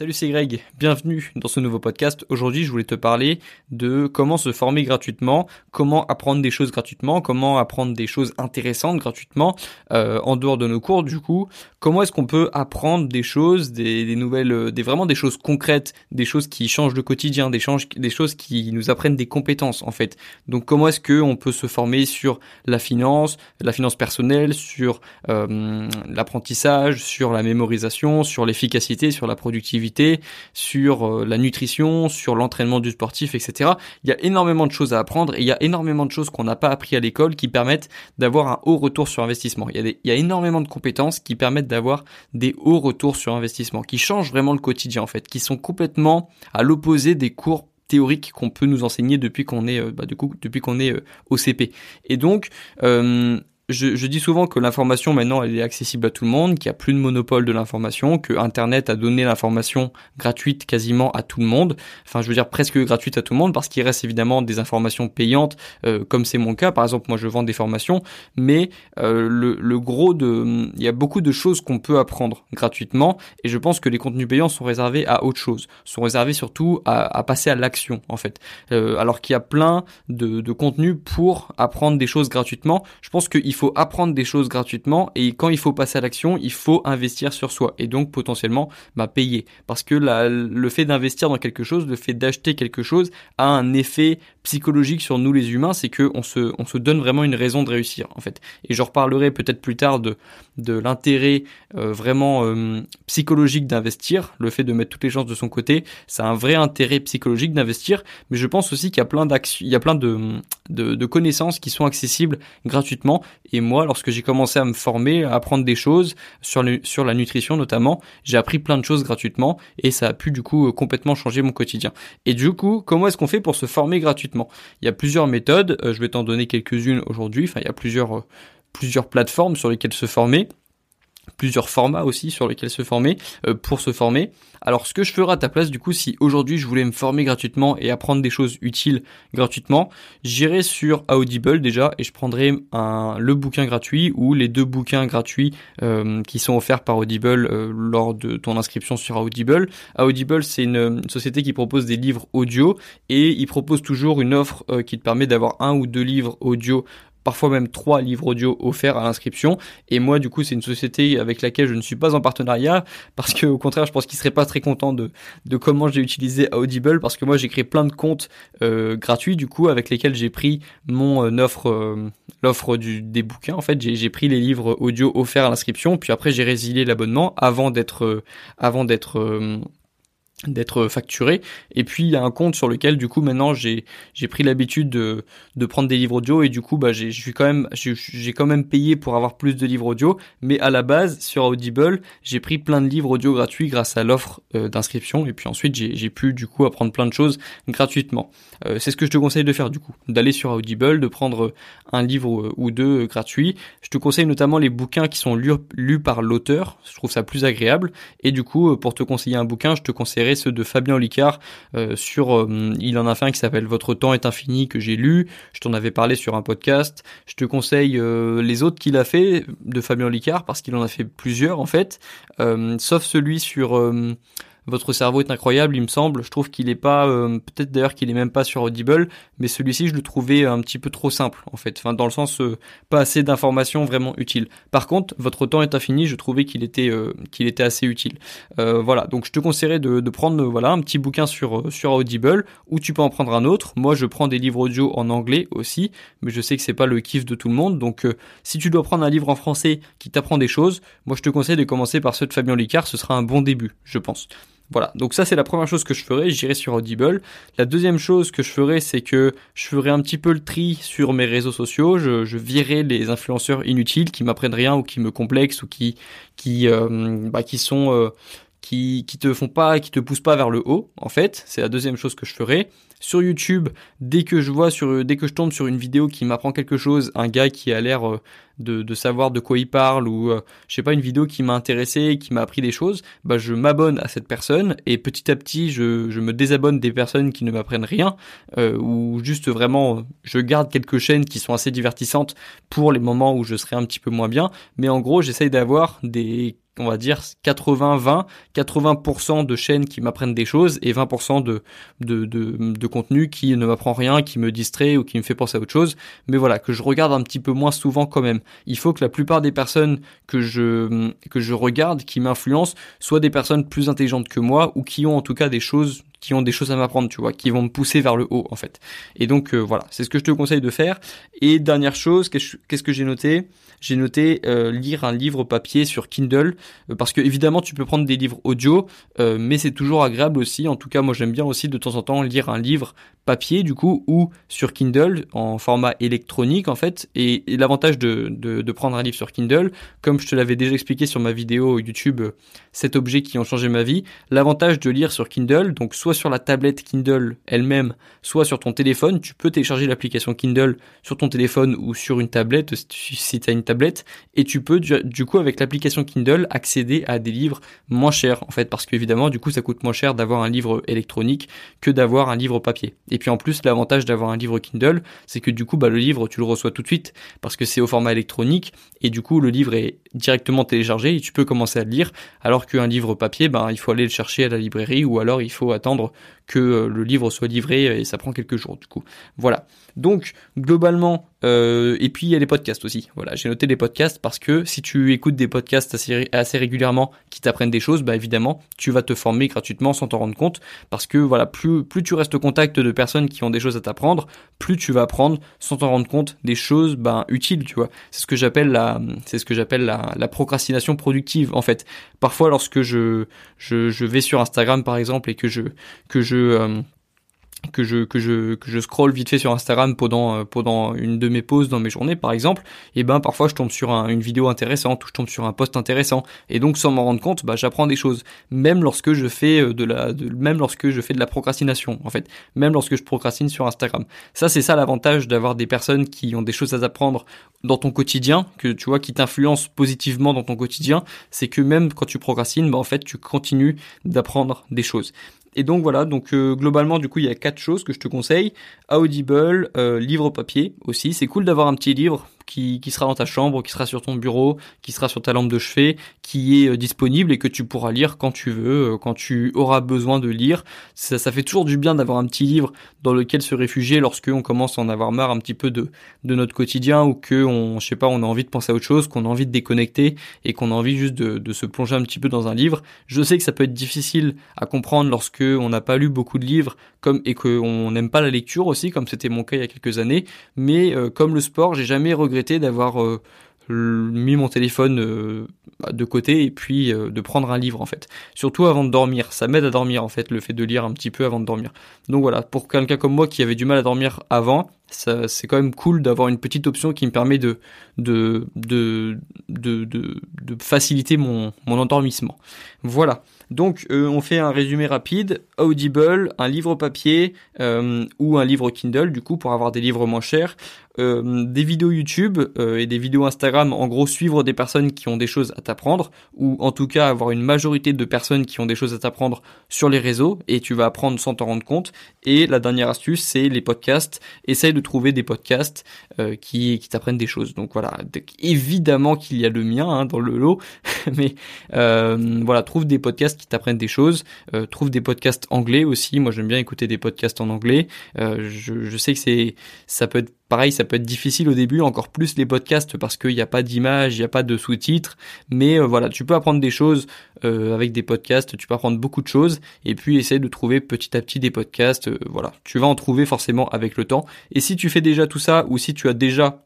Salut, c'est Greg. Bienvenue dans ce nouveau podcast. Aujourd'hui, je voulais te parler de comment se former gratuitement, comment apprendre des choses gratuitement, comment apprendre des choses intéressantes gratuitement euh, en dehors de nos cours. Du coup, comment est-ce qu'on peut apprendre des choses, des, nouvelles, euh, des vraiment des choses concrètes, des choses qui changent le quotidien, des, des choses qui nous apprennent des compétences en fait. Donc, comment est-ce que on peut se former sur la finance, la finance personnelle, sur euh, l'apprentissage, sur la mémorisation, sur l'efficacité, sur la productivité sur euh, la nutrition, sur l'entraînement du sportif, etc. Il y a énormément de choses à apprendre et il y a énormément de choses qu'on n'a pas appris à l'école qui permettent d'avoir un haut retour sur investissement. Il y, a énormément de compétences qui permettent d'avoir des hauts retours sur investissement, qui changent vraiment le quotidien en fait, qui sont complètement à l'opposé des cours théoriques qu'on peut nous enseigner depuis qu'on est euh, bah, du coup depuis qu'on est euh, au CP. Et donc euh, je, dis souvent que l'information maintenant elle est accessible à tout le monde, qu'il n'y a plus de monopole de l'information, que Internet a donné l'information gratuite quasiment à tout le monde. Enfin, je veux dire presque gratuite à tout le monde parce qu'il reste évidemment des informations payantes, euh, comme c'est mon cas. Par exemple, moi je vends des formations, mais euh, le, gros de, il y a beaucoup de choses qu'on peut apprendre gratuitement, et je pense que les contenus payants sont réservés à autre chose, sont réservés surtout à, passer à l'action en fait. Euh, alors qu'il y a plein de, de contenus pour apprendre des choses gratuitement. Je pense qu'il faut apprendre des choses gratuitement et quand il faut passer à l'action, il faut investir sur soi et donc potentiellement bah, payer. Parce que le fait d'investir dans quelque chose, le fait d'acheter quelque chose a un effet psychologique sur nous les humains, c'est que on se, on se donne vraiment une raison de réussir en fait. Et je reparlerai peut-être plus tard de, de l'intérêt euh, vraiment euh, psychologique d'investir, le fait de mettre toutes les chances de son côté, c'est un vrai intérêt psychologique d'investir, mais je pense aussi qu'il y a plein d'actions, il y a plein de, de connaissances qui sont accessibles gratuitement et moi, lorsque j'ai commencé à me former, à apprendre des choses sur, la nutrition notamment, j'ai appris plein de choses gratuitement et ça a pu du coup euh, complètement changer mon quotidien. Et du coup, comment est-ce qu'on fait pour se former gratuitement? Il y a plusieurs méthodes, euh, je vais t'en donner quelques-unes aujourd'hui, enfin il y a plusieurs, euh, plusieurs plateformes sur lesquelles se former plusieurs formats aussi sur lesquels se former euh, pour se former. Alors ce que je ferai à ta place du coup si aujourd'hui je voulais me former gratuitement et apprendre des choses utiles gratuitement, j'irai sur Audible déjà et je prendrai le bouquin gratuit ou les deux bouquins gratuits euh, qui sont offerts par Audible euh, lors de ton inscription sur Audible. Audible c'est une, société qui propose des livres audio et il propose toujours une offre qui te permet d'avoir un ou deux livres audio parfois même trois livres audio offerts à l'inscription. Et moi, du coup, c'est une société avec laquelle je ne suis pas en partenariat parce que, au contraire, je pense qu'ils seraient pas très contents de, de comment j'ai utilisé Audible parce que moi, j'ai créé plein de comptes euh, gratuits, du coup, avec lesquels j'ai pris mon euh, offre, euh, l'offre des bouquins. En fait, j'ai pris les livres audio offerts à l'inscription, puis après, j'ai résilié l'abonnement avant d'être, avant d'être d'être facturé. Et puis il y a un compte sur lequel du coup maintenant j'ai j'ai pris l'habitude de de prendre des livres audio. Et du coup bah j'ai je suis quand même j'ai quand même payé pour avoir plus de livres audio. Mais à la base sur Audible j'ai pris plein de livres audio gratuits grâce à l'offre euh, d'inscription. Et puis ensuite j'ai pu du coup apprendre plein de choses gratuitement. Euh, c'est ce que je te conseille de faire du coup d'aller sur Audible de prendre un livre ou deux gratuits. Je te conseille notamment les bouquins qui sont lus lus par l'auteur. Je trouve ça plus agréable. Et du coup pour te conseiller un bouquin je te conseillerais ceux de Fabien Olicard euh, sur euh, il en a fait un qui s'appelle Votre temps est infini que j'ai lu, je t'en avais parlé sur un podcast. Je te conseille euh, les autres qu'il a fait de Fabien Olicard parce qu'il en a fait plusieurs en fait, sauf celui sur votre cerveau est incroyable, il me semble. Je trouve qu'il est pas, euh, peut-être d'ailleurs qu'il est même pas sur Audible, mais celui-ci je le trouvais un petit peu trop simple en fait. Enfin, dans le sens euh, pas assez d'informations vraiment utiles. Par contre, votre temps est infini, je trouvais qu'il était, euh, assez utile. voilà, donc je te conseillerais de, de prendre voilà un petit bouquin sur sur Audible, ou tu peux en prendre un autre. Moi, je prends des livres audio en anglais aussi, mais je sais que c'est pas le kiff de tout le monde. Donc, si tu dois prendre un livre en français qui t'apprend des choses, moi je te conseille de commencer par ceux de Fabien Licard. Ce sera un bon début, je pense. Voilà, donc ça c'est la première chose que je ferai, j'irai sur Audible. La deuxième chose que je ferai, c'est que je ferai un petit peu le tri sur mes réseaux sociaux, je, je virerai les influenceurs inutiles qui m'apprennent rien ou qui me complexent ou qui qui euh, bah, qui sont euh, qui qui te font pas, qui te poussent pas vers le haut. En fait, c'est la deuxième chose que je ferai. Sur YouTube, dès que je vois sur, dès que je tombe sur une vidéo qui m'apprend quelque chose, un gars qui a l'air euh, de, savoir de quoi il parle ou euh, je sais pas une vidéo qui m'a intéressé, qui m'a appris des choses, bah je m'abonne à cette personne et petit à petit je, je me désabonne des personnes qui ne m'apprennent rien euh, ou juste vraiment je garde quelques chaînes qui sont assez divertissantes pour les moments où je serai un petit peu moins bien, mais en gros j'essaye d'avoir des on va dire 80-20, 80%, de chaînes qui m'apprennent des choses et 20% de, de, de, contenu qui ne m'apprend rien, qui me distrait ou qui me fait penser à autre chose. Mais voilà, que je regarde un petit peu moins souvent quand même. Il faut que la plupart des personnes que je, que je regarde, qui m'influencent, soient des personnes plus intelligentes que moi ou qui ont en tout cas des choses qui ont des choses à m'apprendre, tu vois, qui vont me pousser vers le haut en fait. Et donc euh, voilà, c'est ce que je te conseille de faire. Et dernière chose, qu'est-ce que j'ai noté? J'ai noté euh, lire un livre papier sur Kindle, euh, parce que évidemment tu peux prendre des livres audio, mais c'est toujours agréable aussi. En tout cas, moi j'aime bien aussi de temps en temps lire un livre papier du coup ou sur Kindle en format électronique en fait. Et, l'avantage de, de, prendre un livre sur Kindle, comme je te l'avais déjà expliqué sur ma vidéo YouTube, cet objet qui ont changé ma vie, l'avantage de lire sur Kindle, donc soit sur la tablette Kindle elle-même, soit sur ton téléphone. Tu peux télécharger l'application Kindle sur ton téléphone ou sur une tablette si tu as une tablette. Et tu peux du, coup avec l'application Kindle accéder à des livres moins chers en fait parce qu'évidemment du coup ça coûte moins cher d'avoir un livre électronique que d'avoir un livre papier. Et puis en plus l'avantage d'avoir un livre Kindle c'est que du coup bah, le livre tu le reçois tout de suite parce que c'est au format électronique et du coup le livre est directement téléchargé et tu peux commencer à le lire alors qu'un livre papier ben il faut aller le chercher à la librairie ou alors il faut attendre handle. Que euh, le livre soit livré et ça prend quelques jours du coup. Voilà. Donc globalement, euh, et puis il y a les podcasts aussi. Voilà, j'ai noté les podcasts parce que si tu écoutes des podcasts assez, assez régulièrement qui t'apprennent des choses, bah évidemment tu vas te former gratuitement sans t'en rendre compte parce que voilà plus plus tu restes au contact de personnes qui ont des choses à t'apprendre, plus tu vas apprendre sans t'en rendre compte des choses ben utiles, tu vois. C'est ce que j'appelle la c'est ce que j'appelle la, procrastination productive en fait. Parfois lorsque je, je je vais sur Instagram par exemple et que je que je euh, que je que je que je scroll vite fait sur Instagram pendant euh, pendant une de mes pauses dans mes journées par exemple et ben parfois je tombe sur une vidéo intéressante ou je tombe sur un post intéressant. Et donc sans m'en rendre compte bah j'apprends des choses. Même lorsque je fais euh, de la même lorsque je fais de la procrastination en fait. Même lorsque je procrastine sur Instagram. Ça c'est ça l'avantage d'avoir des personnes qui ont des choses à apprendre dans ton quotidien que tu vois qui t'influencent positivement dans ton quotidien. C'est que même quand tu procrastines bah en fait tu continues d'apprendre des choses et donc voilà, donc euh, globalement du coup il y a quatre choses que je te conseille. Audible, euh, livre papier aussi. C'est cool d'avoir un petit livre qui, sera dans ta chambre, qui sera sur ton bureau, qui sera sur ta lampe de chevet, qui est euh, disponible et que tu pourras lire quand tu veux, euh, quand tu auras besoin de lire. Ça, ça fait toujours du bien d'avoir un petit livre dans lequel se réfugier lorsque on commence à en avoir marre un petit peu de, de notre quotidien ou que on, je sais pas, on a envie de penser à autre chose, qu'on a envie de déconnecter et qu'on a envie juste de, de se plonger un petit peu dans un livre. Je sais que ça peut être difficile à comprendre lorsque on n'a pas lu beaucoup de livres, comme et qu'on n'aime pas la lecture aussi, comme c'était mon cas il y a quelques années. Mais euh, comme le sport, j'ai jamais regretté d'avoir euh, mis mon téléphone euh, de côté et puis de prendre un livre en fait. Surtout avant de dormir, ça m'aide à dormir en fait le fait de lire un petit peu avant de dormir. Donc voilà, pour quelqu'un comme moi qui avait du mal à dormir avant, c'est quand même cool d'avoir une petite option qui me permet de de de de, faciliter mon mon endormissement. Voilà. Donc euh, on fait un résumé rapide. Audible, un livre papier euh, ou un livre Kindle du coup pour avoir des livres moins chers. Euh, des vidéos YouTube et des vidéos Instagram, en gros suivre des personnes qui ont des choses à t'apprendre, ou en tout cas avoir une majorité de personnes qui ont des choses à t'apprendre sur les réseaux, et tu vas apprendre sans t'en rendre compte. Et la dernière astuce, c'est les podcasts. Essaye de trouver des podcasts qui, qui t'apprennent des choses. Donc voilà, évidemment qu'il y a le mien hein, dans le lot, mais voilà, trouve des podcasts qui t'apprennent des choses. Euh, trouve des podcasts anglais aussi. Moi, j'aime bien écouter des podcasts en anglais. Euh, je, je, sais que c'est, ça peut être pareil, ça peut être difficile au début, encore plus les podcasts parce qu'il n'y a pas d'image, il n'y a pas de sous-titres. Mais euh, voilà, tu peux apprendre des choses euh, avec des podcasts. Tu peux apprendre beaucoup de choses et puis essayer de trouver petit à petit des podcasts. Euh, voilà, tu vas en trouver forcément avec le temps. Et si tu fais déjà tout ça ou si tu as déjà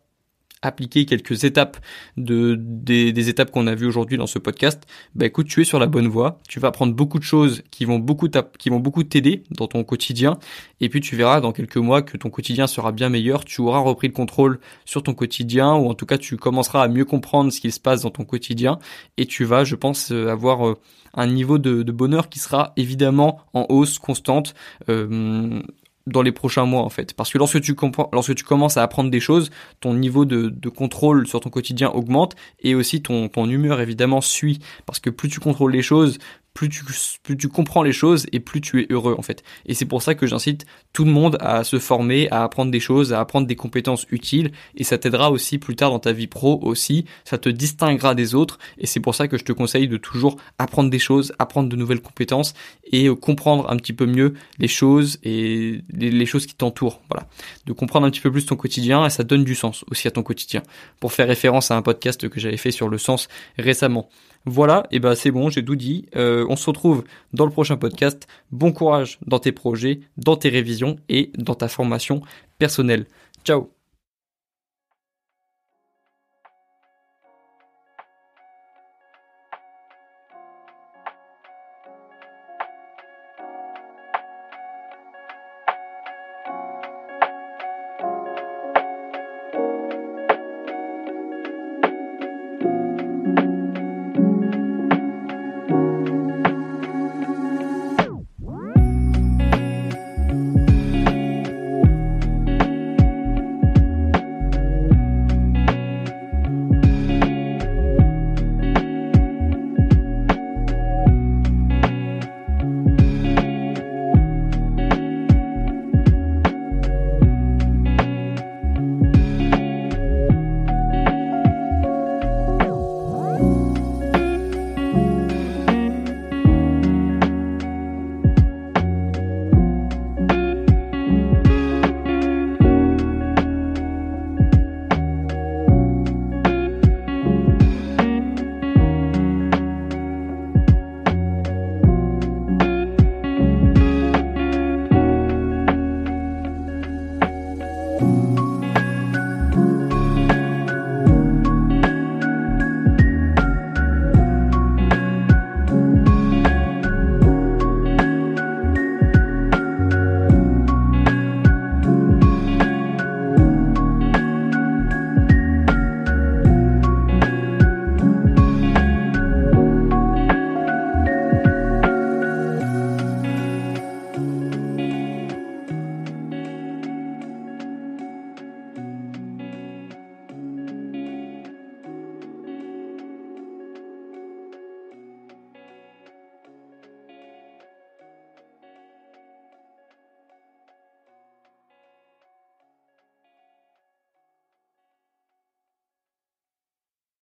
appliquer quelques étapes de des, étapes qu'on a vues aujourd'hui dans ce podcast, bah écoute, tu es sur la bonne voie. Tu vas apprendre beaucoup de choses qui vont beaucoup qui t'aider dans ton quotidien. Et puis tu verras dans quelques mois que ton quotidien sera bien meilleur. Tu auras repris le contrôle sur ton quotidien ou en tout cas tu commenceras à mieux comprendre ce qu'il se passe dans ton quotidien et tu vas, je pense, euh, avoir euh, un niveau de, bonheur qui sera évidemment en hausse constante. Euh, dans les prochains mois en fait. Parce que lorsque tu, lorsque tu commences à apprendre des choses, ton niveau de, de, contrôle sur ton quotidien augmente et aussi ton, ton humeur évidemment suit. Parce que plus tu contrôles les choses, plus tu, plus tu comprends les choses et plus tu es heureux en fait. Et c'est pour ça que j'incite tout le monde à se former, à apprendre des choses, à apprendre des compétences utiles et ça t'aidera aussi plus tard dans ta vie pro aussi, ça te distinguera des autres et c'est pour ça que je te conseille de toujours apprendre des choses, apprendre de nouvelles compétences et euh, comprendre un petit peu mieux les choses et les, choses qui t'entourent. Voilà, de comprendre un petit peu plus ton quotidien et ça donne du sens aussi à ton quotidien. Pour faire référence à un podcast que j'avais fait sur le sens récemment. Voilà, et ben c'est bon, j'ai tout dit. Euh, on se retrouve dans le prochain podcast. Bon courage dans tes projets, dans tes révisions et dans ta formation personnelle. Ciao